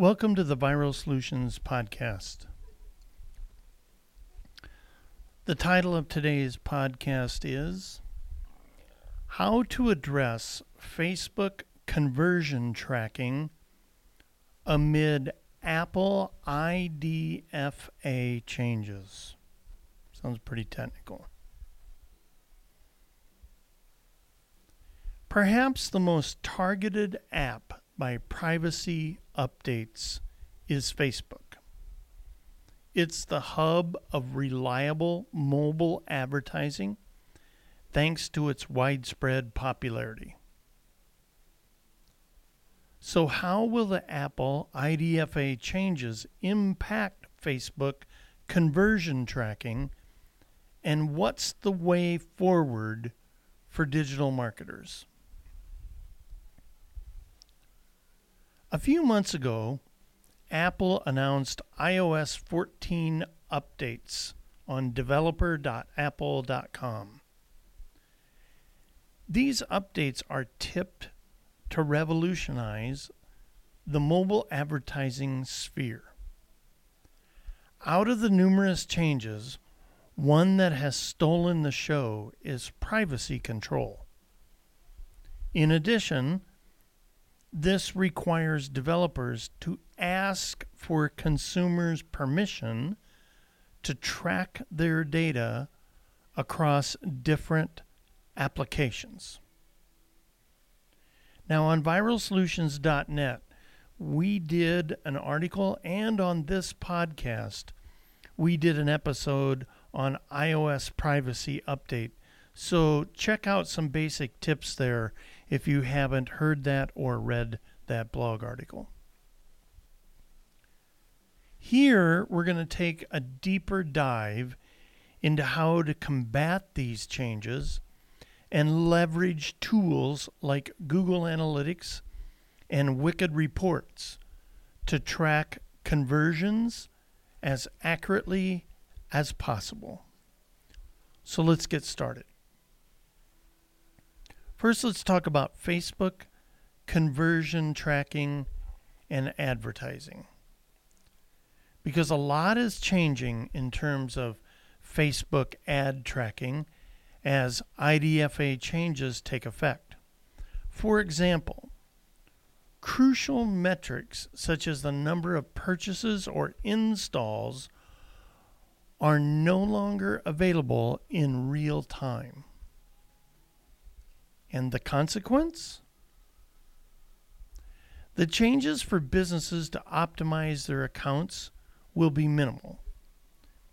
Welcome to the Viral Solutions Podcast. The title of today's podcast is How to Address Facebook Conversion Tracking Amid Apple IDFA Changes. Sounds pretty technical. Perhaps the most targeted app by privacy updates is Facebook. It's the hub of reliable mobile advertising thanks to its widespread popularity. So, how will the Apple IDFA changes impact Facebook conversion tracking, and what's the way forward for digital marketers? A few months ago, Apple announced iOS 14 updates on developer.apple.com. These updates are tipped to revolutionize the mobile advertising sphere. Out of the numerous changes, one that has stolen the show is privacy control. In addition, this requires developers to ask for consumers' permission to track their data across different applications. Now, on viralsolutions.net, we did an article, and on this podcast, we did an episode on iOS privacy update. So, check out some basic tips there if you haven't heard that or read that blog article. Here, we're going to take a deeper dive into how to combat these changes and leverage tools like Google Analytics and Wicked Reports to track conversions as accurately as possible. So let's get started. First, let's talk about Facebook, conversion tracking, and advertising. Because a lot is changing in terms of Facebook ad tracking as IDFA changes take effect. For example, crucial metrics such as the number of purchases or installs are no longer available in real time. And the consequence? The changes for businesses to optimize their accounts will be minimal.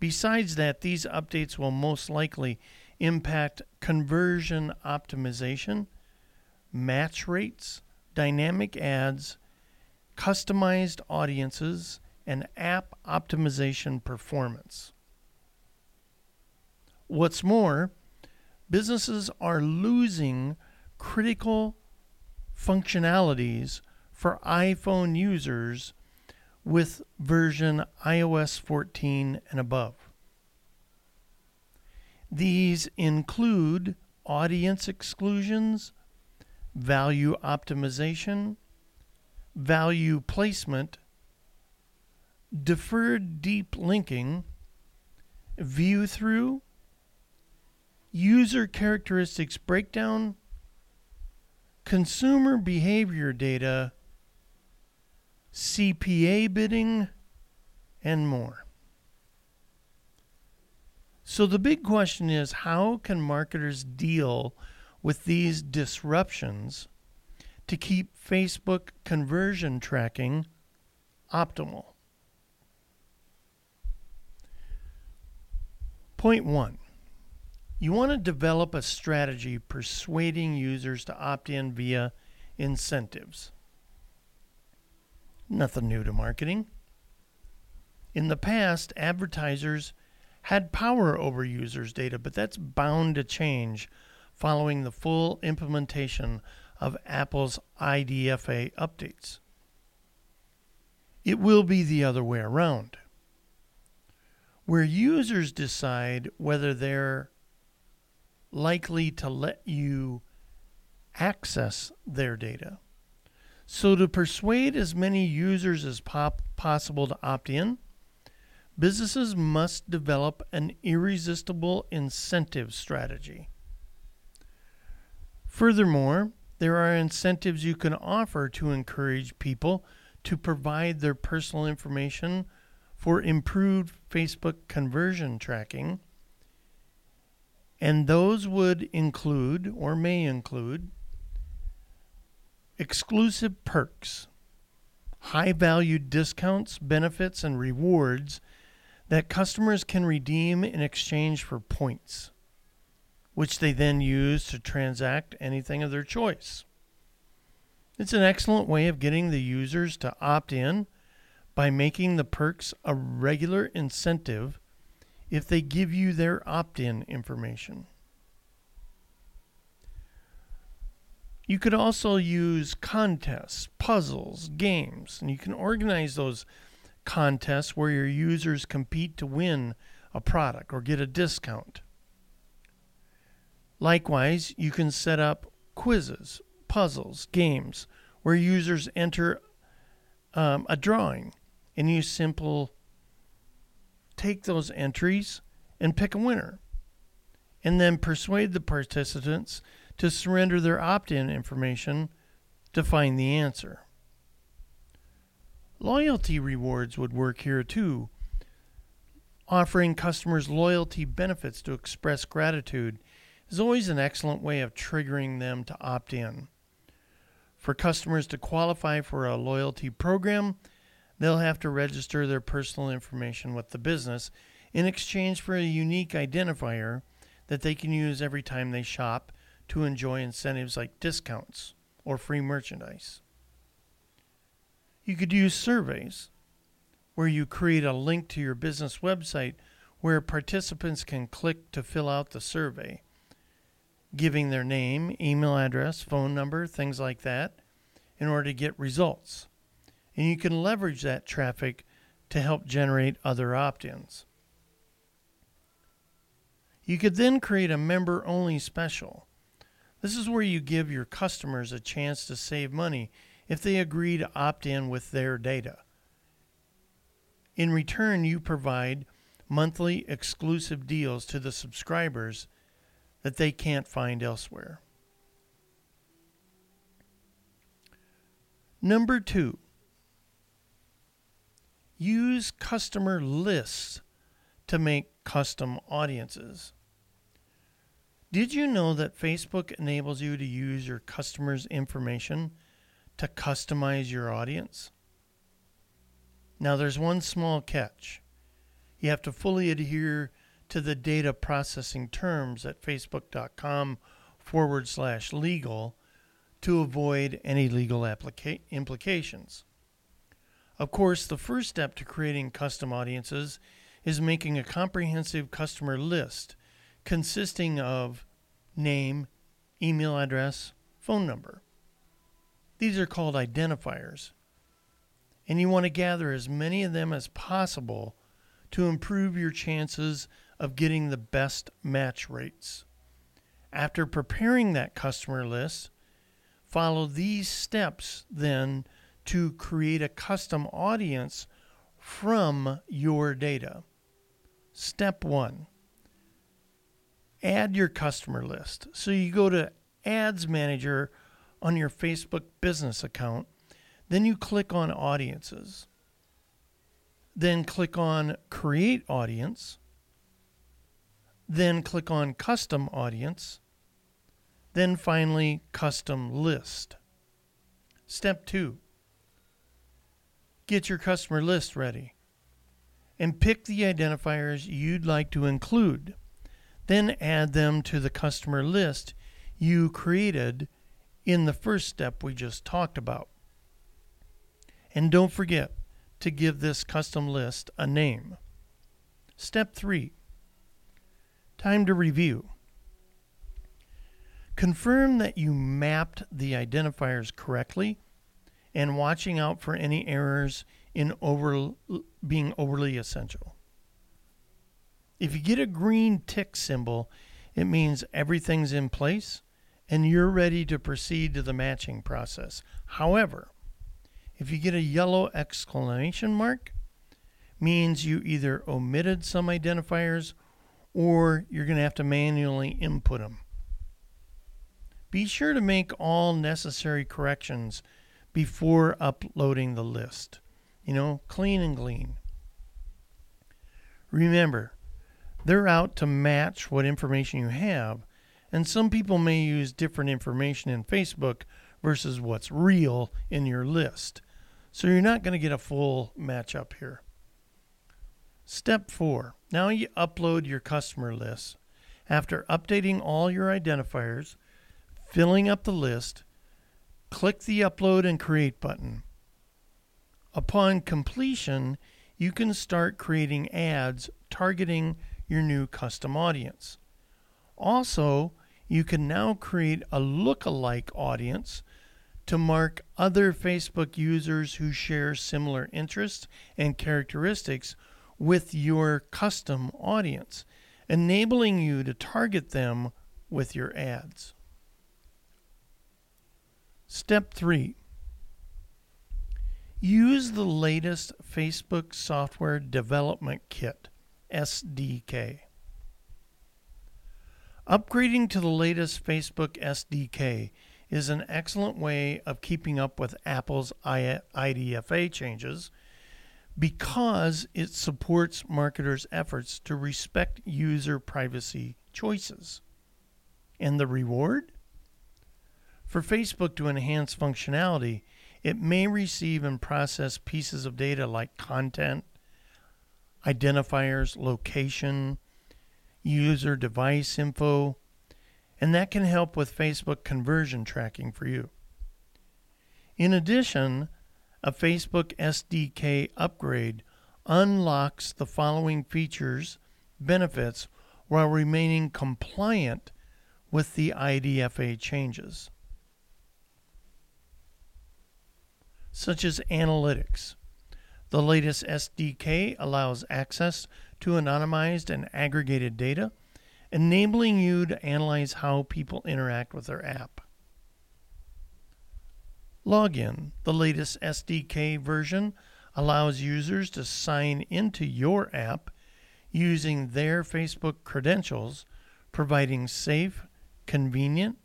Besides that, these updates will most likely impact conversion optimization, match rates, dynamic ads, customized audiences, and app optimization performance. What's more, businesses are losing critical functionalities for iPhone users with version iOS 14 and above. These include audience exclusions, value optimization, value placement, deferred deep linking, view through, user characteristics breakdown, consumer behavior data, CPA bidding, and more. So the big question is how can marketers deal with these disruptions to keep Facebook conversion tracking optimal? Point one you want to develop a strategy persuading users to opt in via incentives. Nothing new to marketing. In the past, advertisers had power over users' data, but that's bound to change following the full implementation of Apple's IDFA updates. It will be the other way around, where users decide whether they're likely to let you access their data. So, to persuade as many users as pop- possible to opt in, businesses must develop an irresistible incentive strategy. Furthermore, there are incentives you can offer to encourage people to provide their personal information for improved Facebook conversion tracking. And those would include, or may include, exclusive perks, high value discounts, benefits, and rewards that customers can redeem in exchange for points, which they then use to transact anything of their choice. It's an excellent way of getting the users to opt in by making the perks a regular incentive if they give you their opt in information. You could also use contests, puzzles, games, and you can organize those contests where your users compete to win a product or get a discount. Likewise, you can set up quizzes, puzzles, games where users enter um, a drawing and you simple take those entries and pick a winner and then persuade the participants to surrender their opt-in information to find the answer. Loyalty rewards would work here too. Offering customers loyalty benefits to express gratitude is always an excellent way of triggering them to opt in. For customers to qualify for a loyalty program, they'll have to register their personal information with the business in exchange for a unique identifier that they can use every time they shop to enjoy incentives like discounts or free merchandise. You could use surveys where you create a link to your business website where participants can click to fill out the survey, giving their name, email address, phone number, things like that, in order to get results. And you can leverage that traffic to help generate other opt ins. You could then create a member only special. This is where you give your customers a chance to save money if they agree to opt in with their data. In return, you provide monthly exclusive deals to the subscribers that they can't find elsewhere. Number two, use customer lists to make custom audiences. Did you know that Facebook enables you to use your customers' information to customize your audience? Now, there's one small catch. You have to fully adhere to the data processing terms at facebook.com forward slash legal to avoid any legal applica- implications. Of course, the first step to creating custom audiences is making a comprehensive customer list consisting of name, email address, phone number. These are called identifiers. And you want to gather as many of them as possible to improve your chances of getting the best match rates. After preparing that customer list, follow these steps then to create a custom audience from your data. Step one add your customer list. So you go to Ads Manager on your Facebook business account. Then you click on Audiences. Then click on Create Audience. Then click on Custom Audience. Then finally, Custom List. Step 2 Get your customer list ready and pick the identifiers you'd like to include. Then add them to the customer list you created in the first step we just talked about. And don't forget to give this custom list a name. Step 3 Time to review. Confirm that you mapped the identifiers correctly and watching out for any errors in over, being overly essential. If you get a green tick symbol, it means everything's in place and you're ready to proceed to the matching process. However, If you get a yellow exclamation mark, means you either omitted some identifiers or you're going to have to manually input them. Be sure to make all necessary corrections before uploading the list. You know, clean and clean. Remember, they're out to match what information you have, and some people may use different information in Facebook versus what's real in your list. So you're not going to get a full match up here. Step 4. Now you upload your customer list. After updating all your identifiers, filling up the list, click the Upload and Create button. Upon completion, you can start creating ads targeting your new custom audience. Also, you can now create a look-alike audience to mark other Facebook users who share similar interests and characteristics with your custom audience, enabling you to target them with your ads. Step 3 Use the latest Facebook Software Development Kit, SDK. Upgrading to the latest Facebook SDK is an excellent way of keeping up with Apple's IDFA changes because it supports marketers' efforts to respect user privacy choices. And the reward? For Facebook to enhance functionality, it may receive and process pieces of data like content, identifiers, location, user device info, and that can help with Facebook conversion tracking for you. In addition, a Facebook SDK upgrade unlocks the following features, benefits, while remaining compliant with the IDFA changes, such as analytics. The latest SDK allows access to anonymized and aggregated data enabling you to analyze how people interact with their app. Login, the latest SDK version, allows users to sign into your app using their Facebook credentials, providing safe, convenient,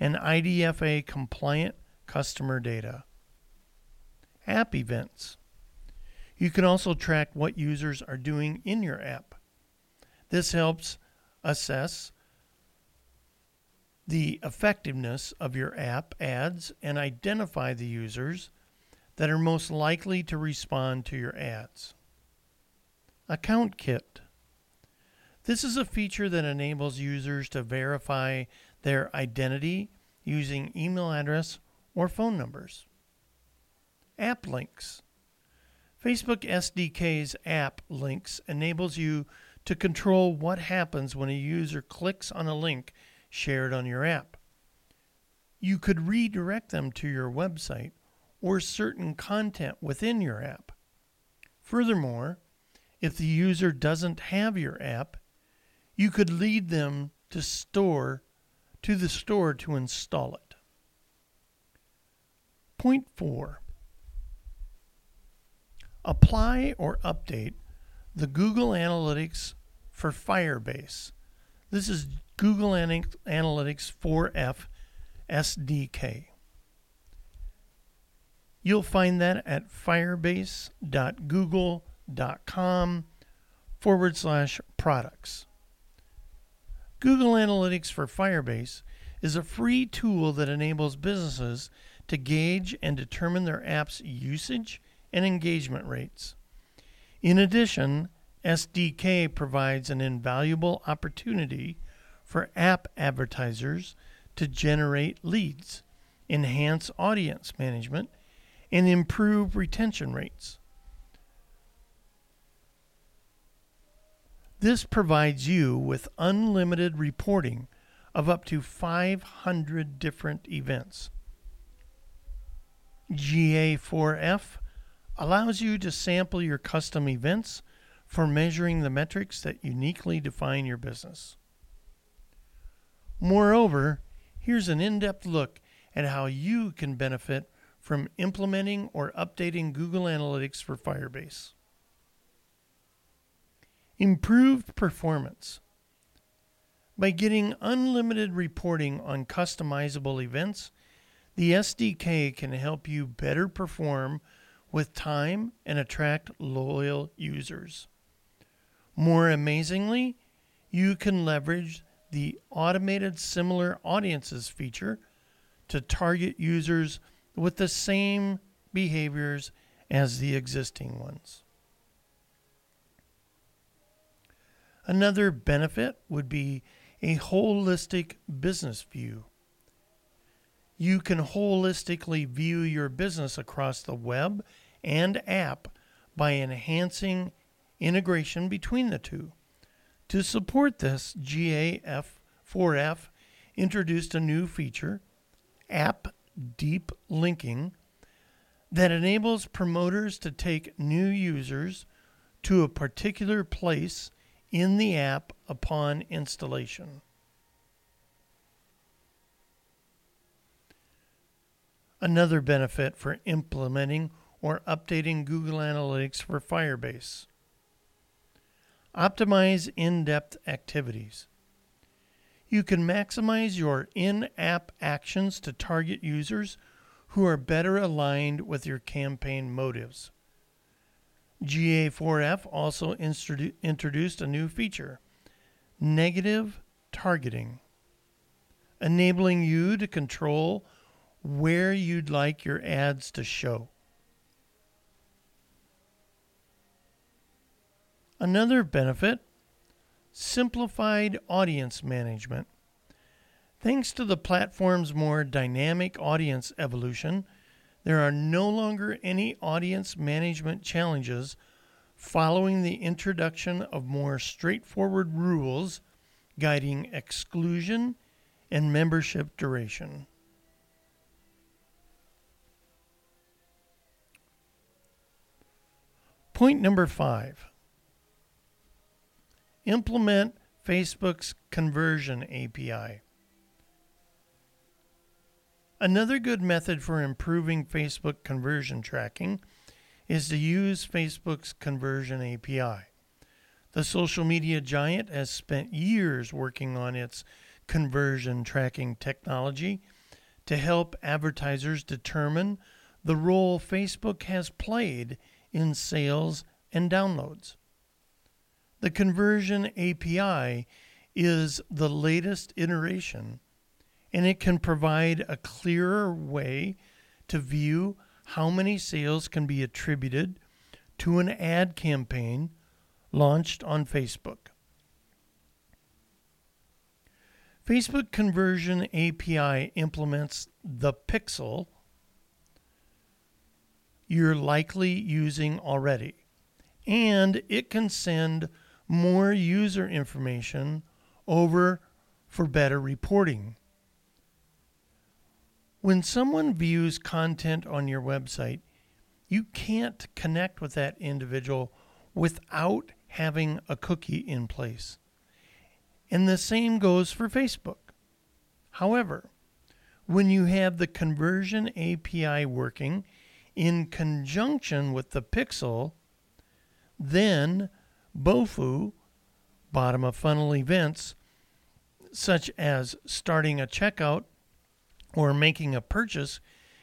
and IDFA compliant customer data. App events. You can also track what users are doing in your app. This helps assess the effectiveness of your app ads and identify the users that are most likely to respond to your ads. Account Kit. This is a feature that enables users to verify their identity using email address or phone numbers. App links. Facebook SDK's app links enables you to control what happens when a user clicks on a link shared on your app. You could redirect them to your website or certain content within your app. Furthermore, if the user doesn't have your app, you could lead them to store to the store to install it. Point 4. Apply or update the Google Analytics for Firebase. This is Google Analytics 4F SDK. You'll find that at firebase.google.com forward slash products. Google Analytics for Firebase is a free tool that enables businesses to gauge and determine their app's usage and engagement rates. In addition, SDK provides an invaluable opportunity for app advertisers to generate leads, enhance audience management, and improve retention rates. This provides you with unlimited reporting of up to 500 different events. GA4F allows you to sample your custom events for measuring the metrics that uniquely define your business. Moreover, here's an in depth look at how you can benefit from implementing or updating Google Analytics for Firebase. Improved performance. By getting unlimited reporting on customizable events, the SDK can help you better perform with time and attract loyal users. More amazingly, you can leverage the automated similar audiences feature to target users with the same behaviors as the existing ones. Another benefit would be a holistic business view. You can holistically view your business across the web and app by enhancing integration between the two. To support this, GAF4F introduced a new feature, App Deep Linking, that enables promoters to take new users to a particular place in the app upon installation. Another benefit for implementing or updating Google Analytics for Firebase. Optimize in depth activities. You can maximize your in app actions to target users who are better aligned with your campaign motives. GA4F also introduced a new feature negative targeting, enabling you to control where you'd like your ads to show. Another benefit simplified audience management. Thanks to the platform's more dynamic audience evolution, there are no longer any audience management challenges following the introduction of more straightforward rules guiding exclusion and membership duration. Point number five implement Facebook's conversion API. Another good method for improving Facebook conversion tracking is to use Facebook's conversion API. The social media giant has spent years working on its conversion tracking technology to help advertisers determine the role Facebook has played in sales and downloads. The conversion API is the latest iteration and it can provide a clearer way to view how many sales can be attributed to an ad campaign launched on Facebook. Facebook Conversion API implements the pixel you're likely using already, and it can send more user information over for better reporting. When someone views content on your website, you can't connect with that individual without having a cookie in place. And the same goes for Facebook. However, when you have the conversion API working in conjunction with the pixel, then BOFU, bottom of funnel events, such as starting a checkout or making a purchase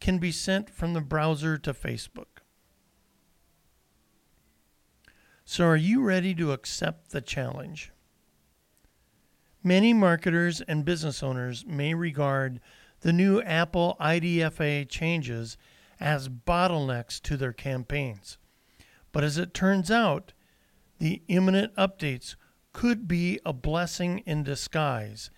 can be sent from the browser to Facebook. So, are you ready to accept the challenge? Many marketers and business owners may regard the new Apple IDFA changes as bottlenecks to their campaigns. But as it turns out, the imminent updates could be a blessing in disguise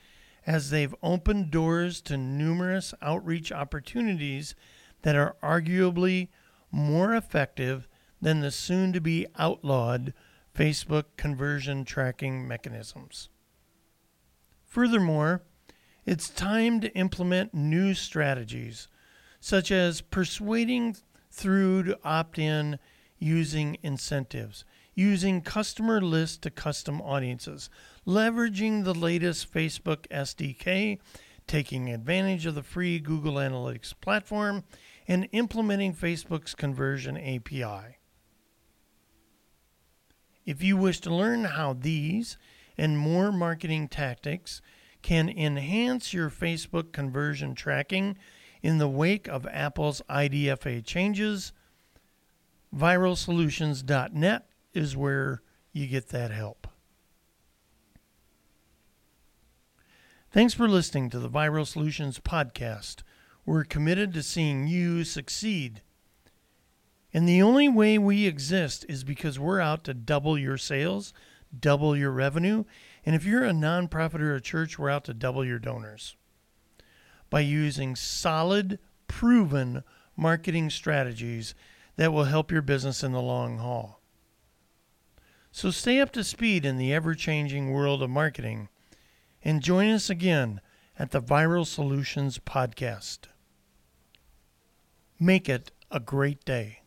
as they've opened doors to numerous outreach opportunities that are arguably more effective than the soon to be outlawed Facebook conversion tracking mechanisms. Furthermore, it's time to implement new strategies, such as persuading through to opt in using incentives, using customer lists to custom audiences, leveraging the latest Facebook SDK, taking advantage of the free Google Analytics platform, and implementing Facebook's conversion API. If you wish to learn how these and more marketing tactics can enhance your Facebook conversion tracking in the wake of Apple's IDFA changes, viralsolutions.net is where you get that help. Thanks for listening to the Viral Solutions podcast. We're committed to seeing you succeed. And the only way we exist is because we're out to double your sales, double your revenue, and if you're a nonprofit or a church, we're out to double your donors. By using solid, proven marketing strategies that will help your business in the long haul. So stay up to speed in the ever changing world of marketing and join us again at the Viral Solutions Podcast. Make it a great day.